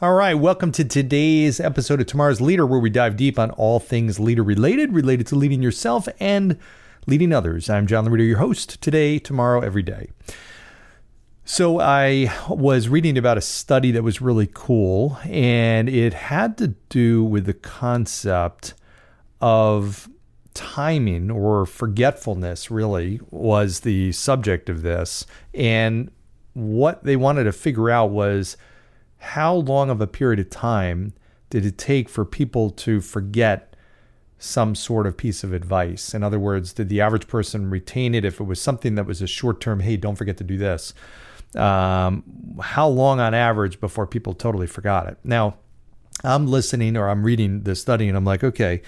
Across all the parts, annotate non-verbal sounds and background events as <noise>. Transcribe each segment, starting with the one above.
All right, welcome to today's episode of Tomorrow's Leader, where we dive deep on all things leader related, related to leading yourself and leading others. I'm John Laurito, your host, today, tomorrow, every day. So, I was reading about a study that was really cool, and it had to do with the concept of timing or forgetfulness, really, was the subject of this. And what they wanted to figure out was how long of a period of time did it take for people to forget some sort of piece of advice? In other words, did the average person retain it if it was something that was a short term, hey, don't forget to do this? Um, how long on average before people totally forgot it? Now, I'm listening or I'm reading the study and I'm like, okay,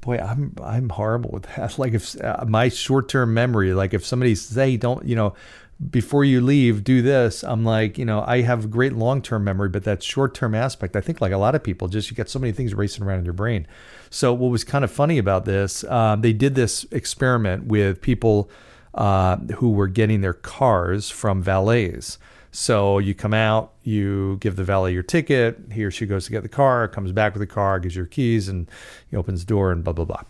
boy, I'm I'm horrible with that. <laughs> Like if uh, my short term memory, like if somebody says, say, don't you know, before you leave, do this. I'm like, you know, I have great long term memory, but that short term aspect, I think, like a lot of people, just you got so many things racing around in your brain. So, what was kind of funny about this, uh, they did this experiment with people uh, who were getting their cars from valets. So you come out, you give the valet your ticket. He or she goes to get the car, comes back with the car, gives your keys, and he opens the door and blah blah blah.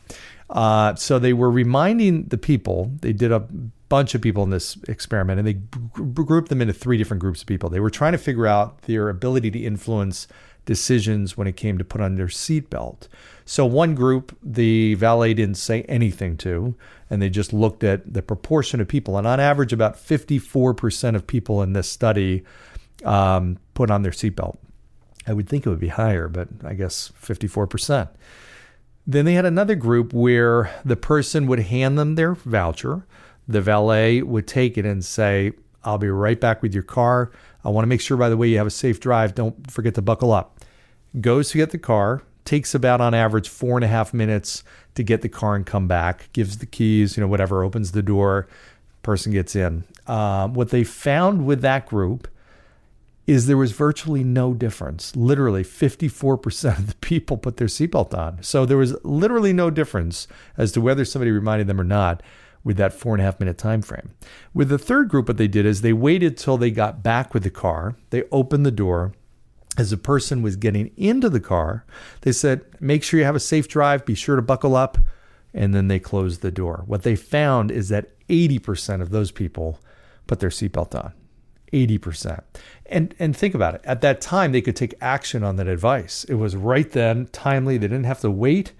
Uh, so they were reminding the people. They did a bunch of people in this experiment and they grouped them into three different groups of people. They were trying to figure out their ability to influence decisions when it came to put on their seatbelt. So one group the valet didn't say anything to, and they just looked at the proportion of people. And on average, about 54% of people in this study um, put on their seatbelt. I would think it would be higher, but I guess 54%. Then they had another group where the person would hand them their voucher the valet would take it and say, I'll be right back with your car. I want to make sure, by the way, you have a safe drive. Don't forget to buckle up. Goes to get the car, takes about on average four and a half minutes to get the car and come back, gives the keys, you know, whatever, opens the door, person gets in. Um, what they found with that group is there was virtually no difference. Literally 54% of the people put their seatbelt on. So there was literally no difference as to whether somebody reminded them or not with that four and a half minute time frame. With the third group, what they did is they waited till they got back with the car. They opened the door. As the person was getting into the car, they said, Make sure you have a safe drive, be sure to buckle up. And then they closed the door. What they found is that 80% of those people put their seatbelt on. 80%. And and think about it. At that time they could take action on that advice. It was right then, timely. They didn't have to wait.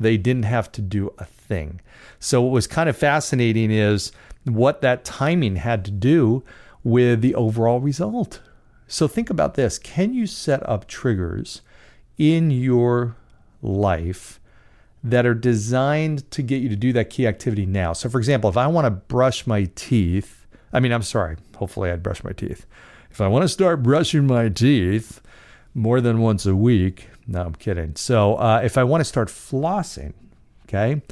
They didn't have to do a thing. So, what was kind of fascinating is what that timing had to do with the overall result. So, think about this can you set up triggers in your life that are designed to get you to do that key activity now? So, for example, if I want to brush my teeth, I mean, I'm sorry, hopefully I'd brush my teeth. If I want to start brushing my teeth more than once a week, no, I'm kidding. So, uh, if I want to start flossing, okay,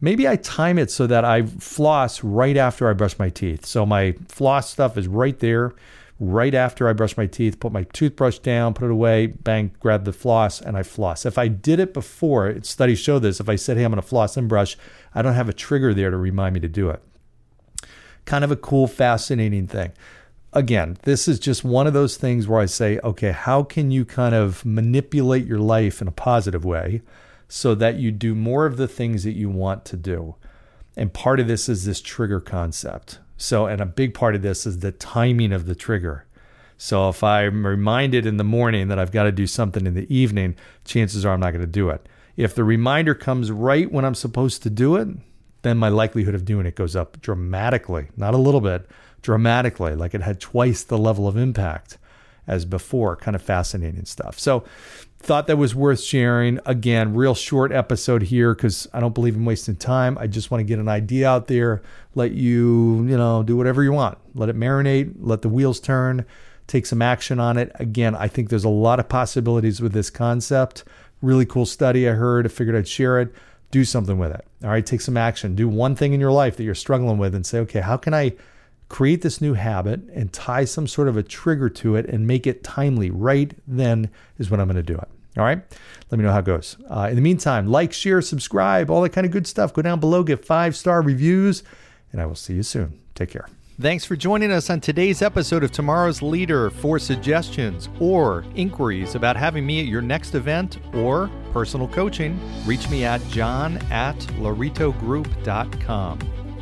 maybe I time it so that I floss right after I brush my teeth. So my floss stuff is right there, right after I brush my teeth, put my toothbrush down, put it away, bang, grab the floss, and I floss. If I did it before, studies show this, if I said, hey, I'm going to floss and brush, I don't have a trigger there to remind me to do it. Kind of a cool, fascinating thing. Again, this is just one of those things where I say, okay, how can you kind of manipulate your life in a positive way? so that you do more of the things that you want to do. And part of this is this trigger concept. So, and a big part of this is the timing of the trigger. So, if I'm reminded in the morning that I've got to do something in the evening, chances are I'm not going to do it. If the reminder comes right when I'm supposed to do it, then my likelihood of doing it goes up dramatically, not a little bit, dramatically, like it had twice the level of impact as before. Kind of fascinating stuff. So, thought that was worth sharing. Again, real short episode here because I don't believe in wasting time. I just want to get an idea out there, let you, you know, do whatever you want. Let it marinate, let the wheels turn, take some action on it. Again, I think there's a lot of possibilities with this concept. Really cool study I heard. I figured I'd share it. Do something with it. All right, take some action. Do one thing in your life that you're struggling with and say, okay, how can I create this new habit and tie some sort of a trigger to it and make it timely right then is when I'm going to do it. All right. Let me know how it goes. Uh, in the meantime, like, share, subscribe, all that kind of good stuff. Go down below, get five star reviews, and I will see you soon. Take care. Thanks for joining us on today's episode of Tomorrow's Leader. For suggestions or inquiries about having me at your next event or personal coaching, reach me at john at lauritogroup.com.